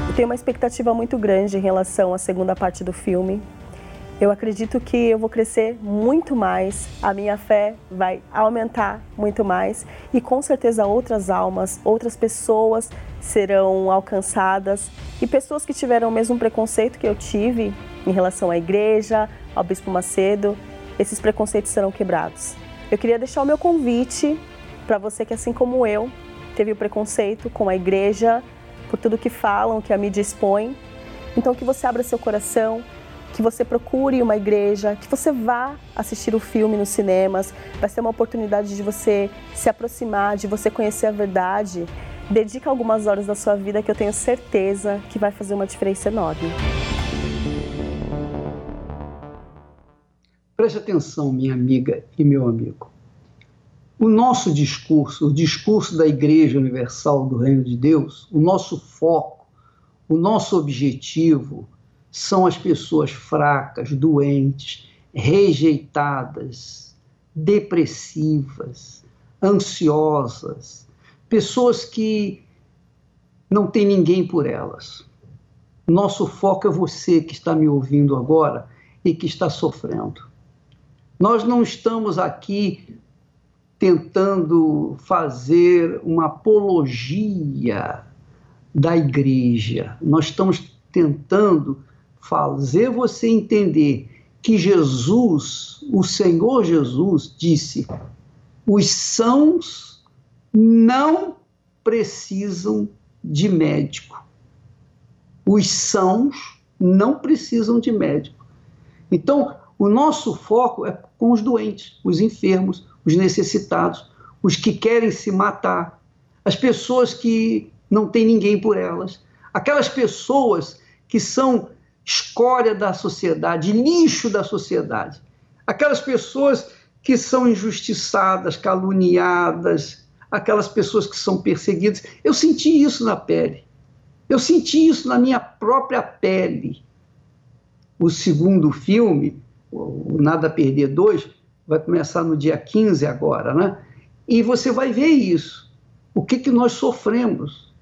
Eu tenho uma expectativa muito grande em relação à segunda parte do filme Eu acredito que eu vou crescer muito mais, a minha fé vai aumentar muito mais e com certeza outras almas, outras pessoas serão alcançadas e pessoas que tiveram o mesmo preconceito que eu tive em relação à igreja, ao Bispo Macedo, esses preconceitos serão quebrados. Eu queria deixar o meu convite para você que, assim como eu, teve o preconceito com a igreja, por tudo que falam, que a mídia expõe. Então, que você abra seu coração, que você procure uma igreja, que você vá assistir o filme nos cinemas. Vai ser uma oportunidade de você se aproximar, de você conhecer a verdade. Dedica algumas horas da sua vida que eu tenho certeza que vai fazer uma diferença enorme. Preste atenção, minha amiga e meu amigo. O nosso discurso, o discurso da Igreja Universal do Reino de Deus, o nosso foco, o nosso objetivo são as pessoas fracas, doentes, rejeitadas, depressivas, ansiosas, pessoas que não tem ninguém por elas. Nosso foco é você que está me ouvindo agora e que está sofrendo. Nós não estamos aqui tentando fazer uma apologia da igreja. Nós estamos tentando fazer você entender que Jesus, o Senhor Jesus, disse: os sãos não precisam de médico. Os sãos não precisam de médico. Então, o nosso foco é com os doentes, os enfermos, os necessitados, os que querem se matar, as pessoas que não tem ninguém por elas, aquelas pessoas que são escória da sociedade, lixo da sociedade, aquelas pessoas que são injustiçadas, caluniadas, aquelas pessoas que são perseguidas. Eu senti isso na pele. Eu senti isso na minha própria pele. O segundo filme o Nada a Perder 2, vai começar no dia 15 agora, né? E você vai ver isso. O que, que nós sofremos.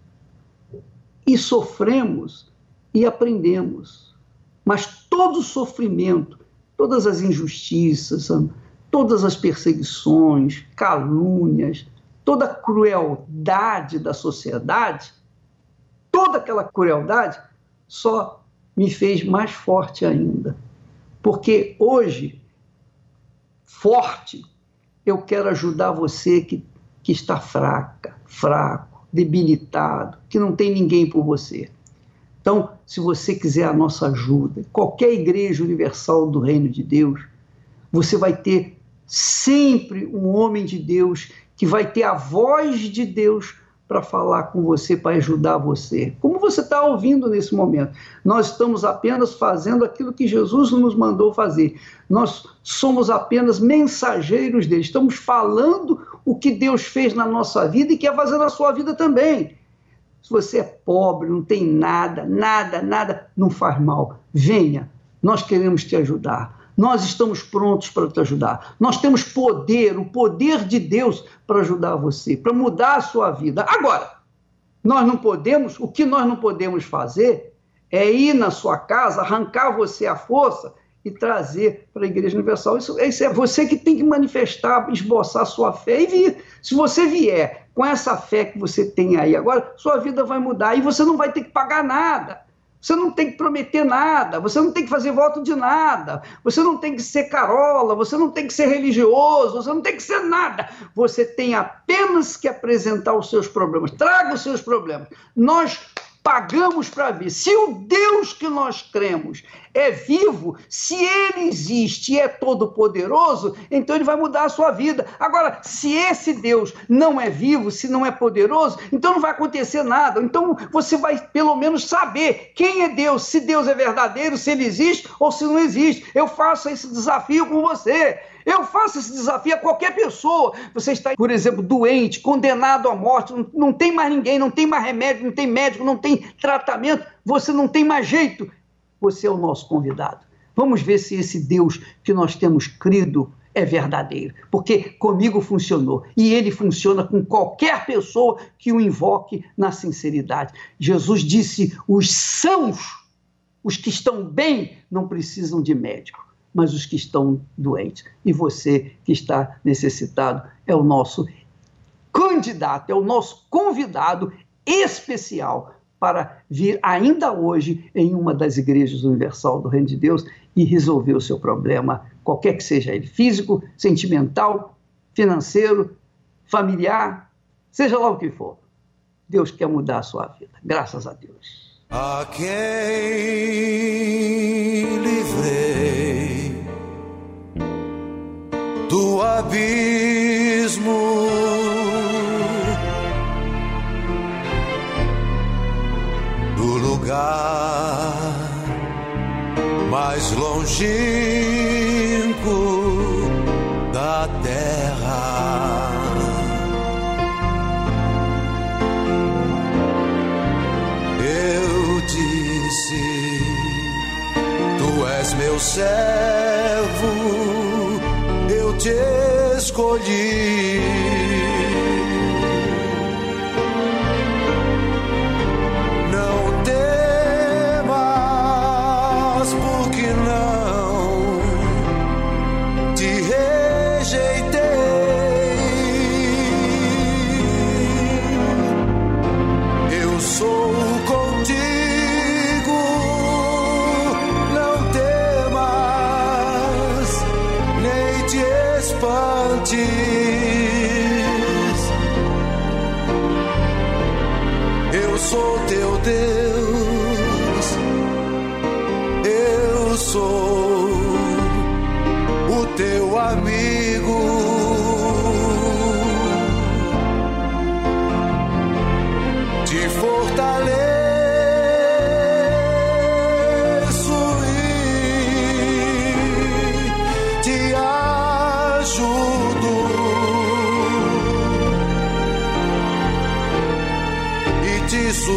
E sofremos e aprendemos. Mas todo sofrimento, todas as injustiças, todas as perseguições, calúnias, toda a crueldade da sociedade, toda aquela crueldade só me fez mais forte ainda. Porque hoje, forte, eu quero ajudar você que, que está fraca, fraco, debilitado, que não tem ninguém por você. Então, se você quiser a nossa ajuda, qualquer igreja universal do Reino de Deus, você vai ter sempre um homem de Deus que vai ter a voz de Deus para falar com você, para ajudar você. Como você está ouvindo nesse momento? Nós estamos apenas fazendo aquilo que Jesus nos mandou fazer. Nós somos apenas mensageiros dele. Estamos falando o que Deus fez na nossa vida e quer fazer na sua vida também. Se você é pobre, não tem nada, nada, nada, não faz mal. Venha, nós queremos te ajudar. Nós estamos prontos para te ajudar. Nós temos poder, o poder de Deus para ajudar você, para mudar a sua vida. Agora, nós não podemos, o que nós não podemos fazer é ir na sua casa, arrancar você à força e trazer para a Igreja Universal. Isso, isso, é você que tem que manifestar, esboçar sua fé e vir. Se você vier com essa fé que você tem aí agora, sua vida vai mudar e você não vai ter que pagar nada. Você não tem que prometer nada, você não tem que fazer voto de nada, você não tem que ser carola, você não tem que ser religioso, você não tem que ser nada. Você tem apenas que apresentar os seus problemas. Traga os seus problemas. Nós pagamos para ver. Se o Deus que nós cremos é vivo, se ele existe e é todo-poderoso, então ele vai mudar a sua vida. Agora, se esse Deus não é vivo, se não é poderoso, então não vai acontecer nada. Então você vai pelo menos saber quem é Deus, se Deus é verdadeiro, se ele existe ou se não existe. Eu faço esse desafio com você. Eu faço esse desafio a qualquer pessoa. Você está, por exemplo, doente, condenado à morte, não, não tem mais ninguém, não tem mais remédio, não tem médico, não tem tratamento, você não tem mais jeito. Você é o nosso convidado. Vamos ver se esse Deus que nós temos crido é verdadeiro, porque comigo funcionou e ele funciona com qualquer pessoa que o invoque na sinceridade. Jesus disse: os sãos Os que estão bem não precisam de médico, mas os que estão doentes. E você que está necessitado é o nosso candidato, é o nosso convidado especial para vir ainda hoje em uma das igrejas universal do Reino de Deus e resolver o seu problema, qualquer que seja ele, físico, sentimental, financeiro, familiar, seja lá o que for. Deus quer mudar a sua vida, graças a Deus. Abismo. Do lugar mais longínquo da terra. Eu disse: Tu és meu servo, te escolhi.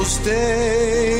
Te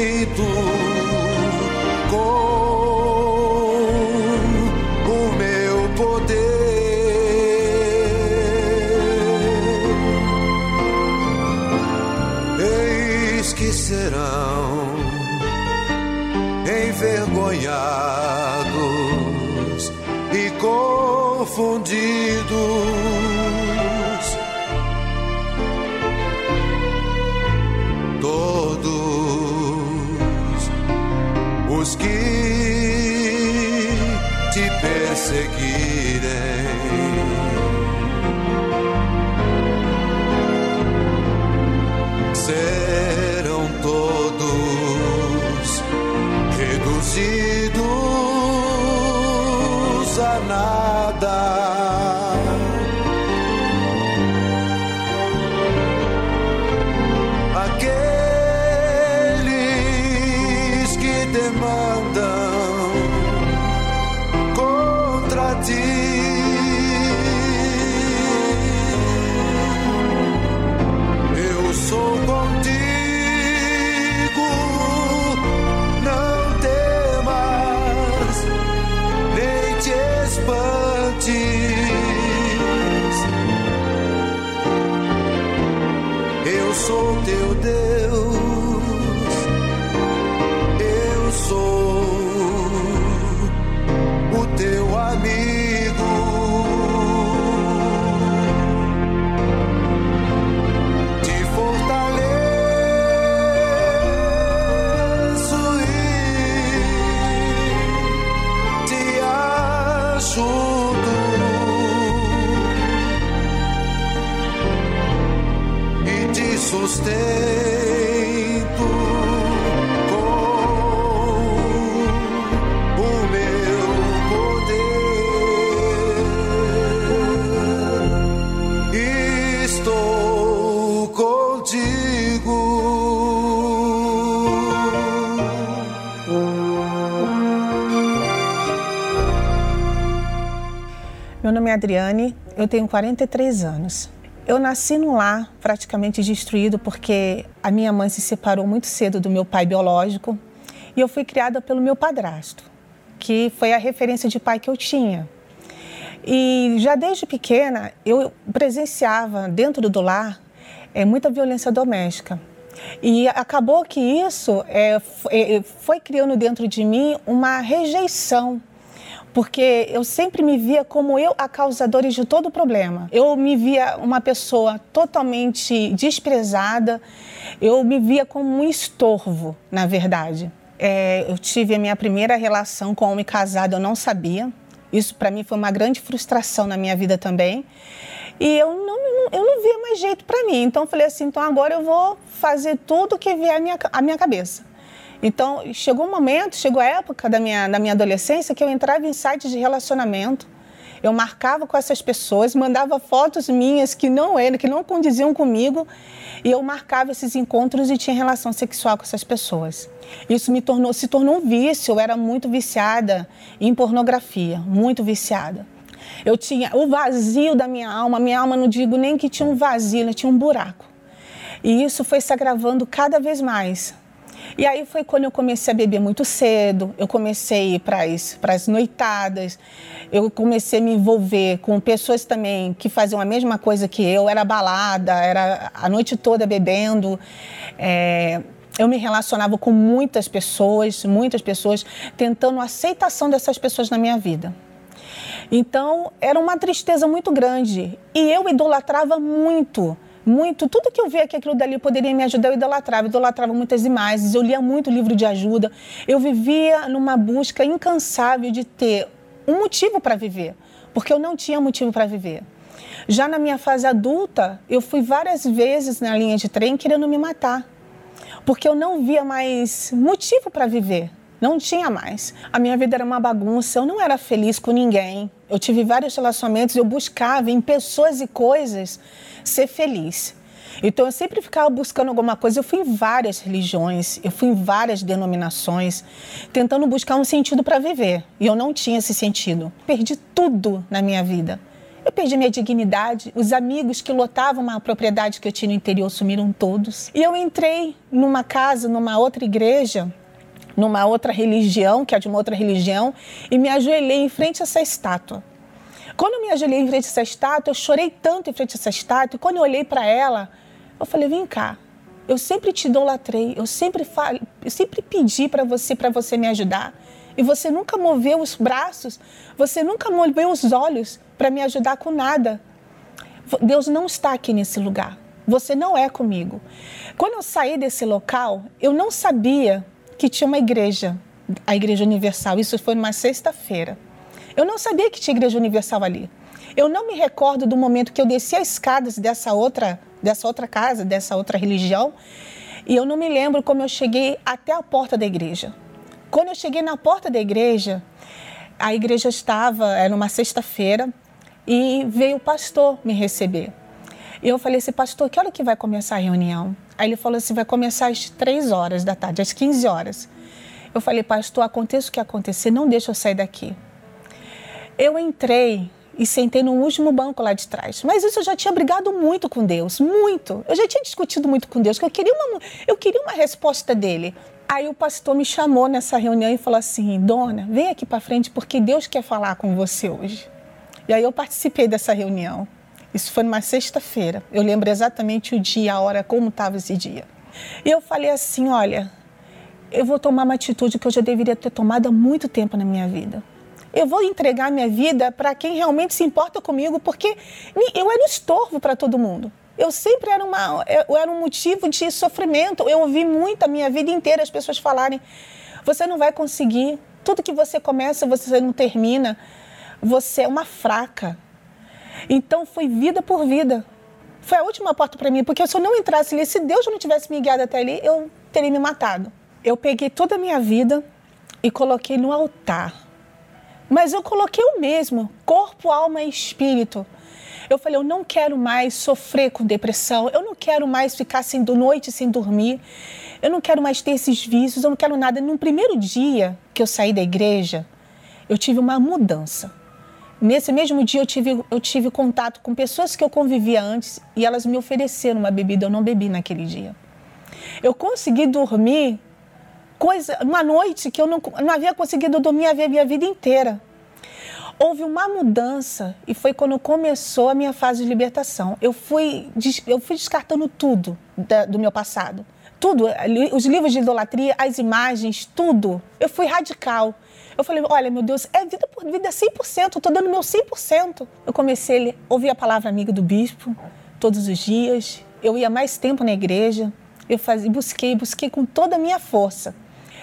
nome é Adriane, eu tenho 43 anos. Eu nasci num lar praticamente destruído porque a minha mãe se separou muito cedo do meu pai biológico e eu fui criada pelo meu padrasto, que foi a referência de pai que eu tinha. E já desde pequena eu presenciava dentro do lar é, muita violência doméstica. E acabou que isso é, foi, criando dentro de mim uma rejeição porque eu sempre me via como eu a causadora de todo o problema. Eu me via uma pessoa totalmente desprezada, eu me via como um estorvo, na verdade. É, eu tive a minha primeira relação com homem casado, eu não sabia. Isso para mim foi uma grande frustração na minha vida também. E eu não, eu não via mais jeito para mim. Então eu falei assim, então agora eu vou fazer tudo que vier à minha, à minha cabeça. Então, chegou um momento, chegou a época da minha, da minha adolescência que eu entrava em sites de relacionamento, eu marcava com essas pessoas, mandava fotos minhas que não eram, que não condiziam comigo, e eu marcava esses encontros e tinha relação sexual com essas pessoas. Isso me tornou, se tornou um vício, eu era muito viciada em pornografia, muito viciada. Eu tinha o vazio da minha alma, minha alma não digo nem que tinha um vazio, tinha um buraco. E isso foi se agravando cada vez mais. E aí foi quando eu comecei a beber muito cedo, eu comecei para as noitadas, eu comecei a me envolver com pessoas também que faziam a mesma coisa que eu, era balada, era a noite toda bebendo. É, eu me relacionava com muitas pessoas, muitas pessoas, tentando a aceitação dessas pessoas na minha vida. Então, era uma tristeza muito grande. E eu idolatrava muito muito, tudo que eu via que aquilo dali poderia me ajudar, eu idolatrava, idolatrava muitas imagens, eu lia muito livro de ajuda, eu vivia numa busca incansável de ter um motivo para viver, porque eu não tinha motivo para viver. Já na minha fase adulta, eu fui várias vezes na linha de trem querendo me matar, porque eu não via mais motivo para viver. Não tinha mais. A minha vida era uma bagunça, eu não era feliz com ninguém. Eu tive vários relacionamentos, eu buscava em pessoas e coisas ser feliz. Então eu sempre ficava buscando alguma coisa. Eu fui em várias religiões, eu fui em várias denominações, tentando buscar um sentido para viver. E eu não tinha esse sentido. Perdi tudo na minha vida. Eu perdi minha dignidade, os amigos que lotavam uma propriedade que eu tinha no interior sumiram todos. E eu entrei numa casa, numa outra igreja, numa outra religião, que é de uma outra religião, e me ajoelhei em frente a essa estátua. Quando eu me ajoelhei em frente a essa estátua, eu chorei tanto em frente a essa estátua, e quando eu olhei para ela, eu falei: vem cá, eu sempre te idolatrei, eu sempre, fal... eu sempre pedi para você, para você me ajudar. E você nunca moveu os braços, você nunca moveu os olhos para me ajudar com nada. Deus não está aqui nesse lugar. Você não é comigo. Quando eu saí desse local, eu não sabia que tinha uma igreja, a Igreja Universal. Isso foi numa sexta-feira. Eu não sabia que tinha igreja universal ali. Eu não me recordo do momento que eu desci as escadas dessa outra, dessa outra casa, dessa outra religião, e eu não me lembro como eu cheguei até a porta da igreja. Quando eu cheguei na porta da igreja, a igreja estava, era uma sexta-feira, e veio o pastor me receber. E eu falei assim, pastor, que hora que vai começar a reunião? Aí ele falou assim, vai começar às três horas da tarde, às 15 horas. Eu falei, pastor, aconteça o que acontecer, não deixa eu sair daqui. Eu entrei e sentei no último banco lá de trás. Mas isso eu já tinha brigado muito com Deus, muito. Eu já tinha discutido muito com Deus, que eu queria uma, eu queria uma resposta dele. Aí o pastor me chamou nessa reunião e falou assim: Dona, vem aqui para frente porque Deus quer falar com você hoje. E aí eu participei dessa reunião. Isso foi numa sexta-feira. Eu lembro exatamente o dia, a hora, como estava esse dia. E eu falei assim: olha, eu vou tomar uma atitude que eu já deveria ter tomado há muito tempo na minha vida eu vou entregar minha vida para quem realmente se importa comigo, porque eu era um estorvo para todo mundo. Eu sempre era, uma, eu era um motivo de sofrimento. Eu ouvi muito a minha vida inteira as pessoas falarem: você não vai conseguir, tudo que você começa, você não termina, você é uma fraca. Então foi vida por vida. Foi a última porta para mim, porque se eu não entrasse ali, se Deus não tivesse me guiado até ali, eu teria me matado. Eu peguei toda a minha vida e coloquei no altar mas eu coloquei o mesmo, corpo, alma e espírito. Eu falei, eu não quero mais sofrer com depressão, eu não quero mais ficar sem noite sem dormir, eu não quero mais ter esses vícios, eu não quero nada. No primeiro dia que eu saí da igreja, eu tive uma mudança. Nesse mesmo dia eu tive, eu tive contato com pessoas que eu convivia antes e elas me ofereceram uma bebida, eu não bebi naquele dia. Eu consegui dormir coisa, uma noite que eu não, não havia conseguido dormir a minha vida inteira. Houve uma mudança e foi quando começou a minha fase de libertação. Eu fui, eu fui descartando tudo da, do meu passado. tudo, os livros de idolatria, as imagens, tudo. Eu fui radical. Eu falei, olha, meu Deus, é vida por vida, é 100%, eu estou dando meu 100%. Eu comecei a ouvir a palavra amiga do bispo todos os dias. Eu ia mais tempo na igreja. Eu fazia, busquei, busquei com toda a minha força.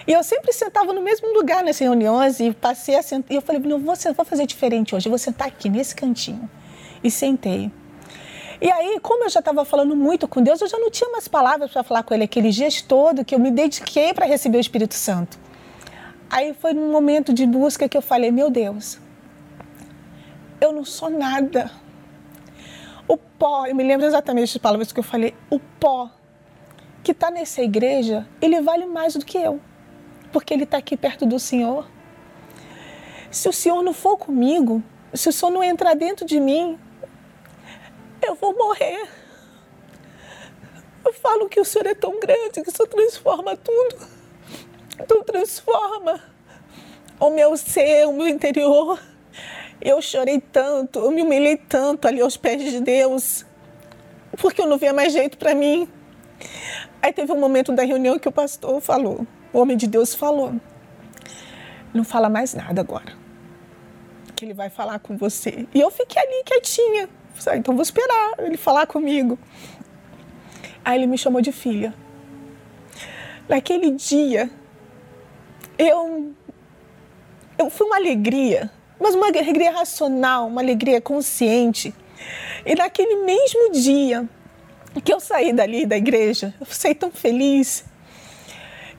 E eu sempre sentava no mesmo lugar nas reuniões e passei a sentar. E eu falei, não, vou, vou fazer diferente hoje, eu vou sentar aqui nesse cantinho. E sentei. E aí, como eu já estava falando muito com Deus, eu já não tinha mais palavras para falar com Ele aqueles dias todo que eu me dediquei para receber o Espírito Santo. Aí foi num momento de busca que eu falei: Meu Deus, eu não sou nada. O pó, eu me lembro exatamente das palavras que eu falei: o pó que está nessa igreja, ele vale mais do que eu, porque ele está aqui perto do Senhor. Se o Senhor não for comigo, se o Senhor não entrar dentro de mim, eu vou morrer. Eu falo que o Senhor é tão grande que o Senhor transforma tudo. Então transforma o meu ser, o meu interior. Eu chorei tanto, eu me humilhei tanto ali aos pés de Deus, porque eu não via mais jeito para mim. Aí teve um momento da reunião que o pastor falou, o homem de Deus falou: Não fala mais nada agora, que ele vai falar com você. E eu fiquei ali quietinha. Ah, então vou esperar ele falar comigo. Aí ele me chamou de filha. Naquele dia, eu, eu foi uma alegria, mas uma alegria racional, uma alegria consciente. E naquele mesmo dia que eu saí dali da igreja, eu saí tão feliz.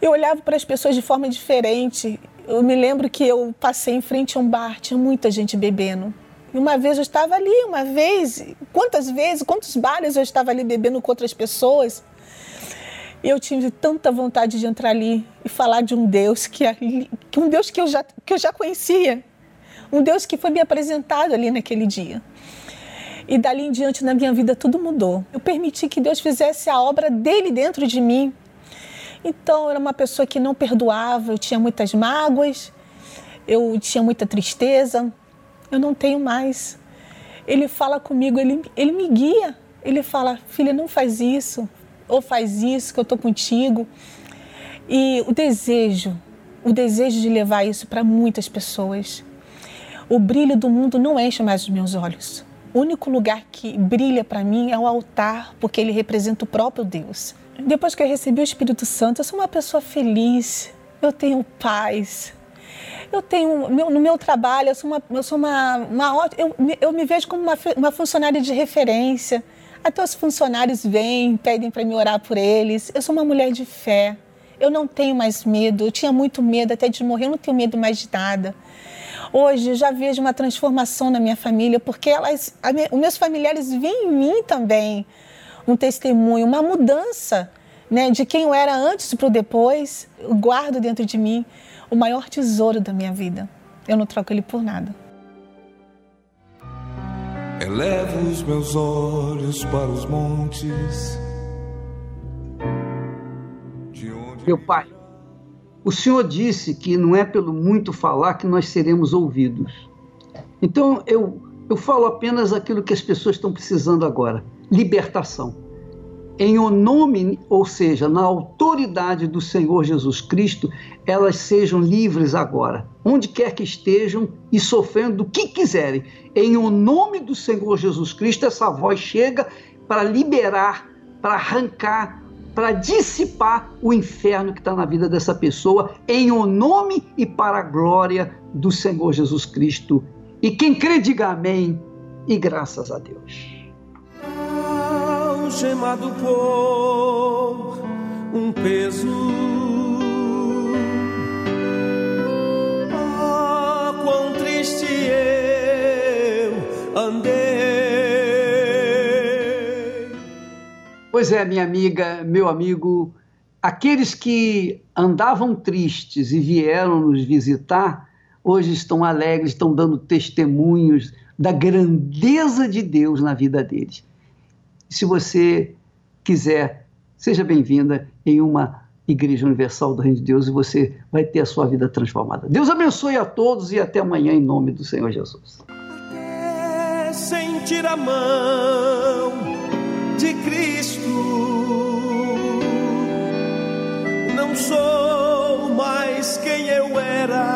Eu olhava para as pessoas de forma diferente. Eu me lembro que eu passei em frente a um bar, tinha muita gente bebendo. E uma vez eu estava ali, uma vez, quantas vezes, quantos bares eu estava ali bebendo com outras pessoas. E eu tive tanta vontade de entrar ali e falar de um Deus que, que um Deus que eu já que eu já conhecia, um Deus que foi me apresentado ali naquele dia. E dali em diante na minha vida tudo mudou. Eu permiti que Deus fizesse a obra dele dentro de mim. Então eu era uma pessoa que não perdoava, eu tinha muitas mágoas, eu tinha muita tristeza, eu não tenho mais. Ele fala comigo, ele, ele me guia. Ele fala, filha, não faz isso, ou faz isso, que eu estou contigo. E o desejo, o desejo de levar isso para muitas pessoas. O brilho do mundo não enche mais os meus olhos. O único lugar que brilha para mim é o altar, porque ele representa o próprio Deus. Depois que eu recebi o Espírito Santo, eu sou uma pessoa feliz, eu tenho paz, eu tenho, no meu trabalho, eu sou uma, eu sou uma, uma eu, eu me vejo como uma, uma funcionária de referência. Até os funcionários vêm, pedem para me orar por eles. Eu sou uma mulher de fé. Eu não tenho mais medo. Eu tinha muito medo até de morrer. Eu não tenho medo mais de nada. Hoje eu já vejo uma transformação na minha família, porque elas, os meus familiares veem em mim também um testemunho, uma mudança né, de quem eu era antes para o depois. Eu guardo dentro de mim o maior tesouro da minha vida. Eu não troco ele por nada. Elevo os meus olhos para os montes. Meu pai, o Senhor disse que não é pelo muito falar que nós seremos ouvidos. Então eu, eu falo apenas aquilo que as pessoas estão precisando agora: libertação em o nome, ou seja, na autoridade do Senhor Jesus Cristo, elas sejam livres agora, onde quer que estejam e sofrendo o que quiserem. Em o nome do Senhor Jesus Cristo, essa voz chega para liberar, para arrancar, para dissipar o inferno que está na vida dessa pessoa, em o nome e para a glória do Senhor Jesus Cristo. E quem crê, diga amém e graças a Deus algemado por um peso. Ah, quão triste eu andei. Pois é, minha amiga, meu amigo, aqueles que andavam tristes e vieram nos visitar, hoje estão alegres, estão dando testemunhos da grandeza de Deus na vida deles. Se você quiser, seja bem-vinda em uma Igreja Universal do Reino de Deus e você vai ter a sua vida transformada. Deus abençoe a todos e até amanhã em nome do Senhor Jesus. Até sentir a mão de Cristo não sou mais quem eu era,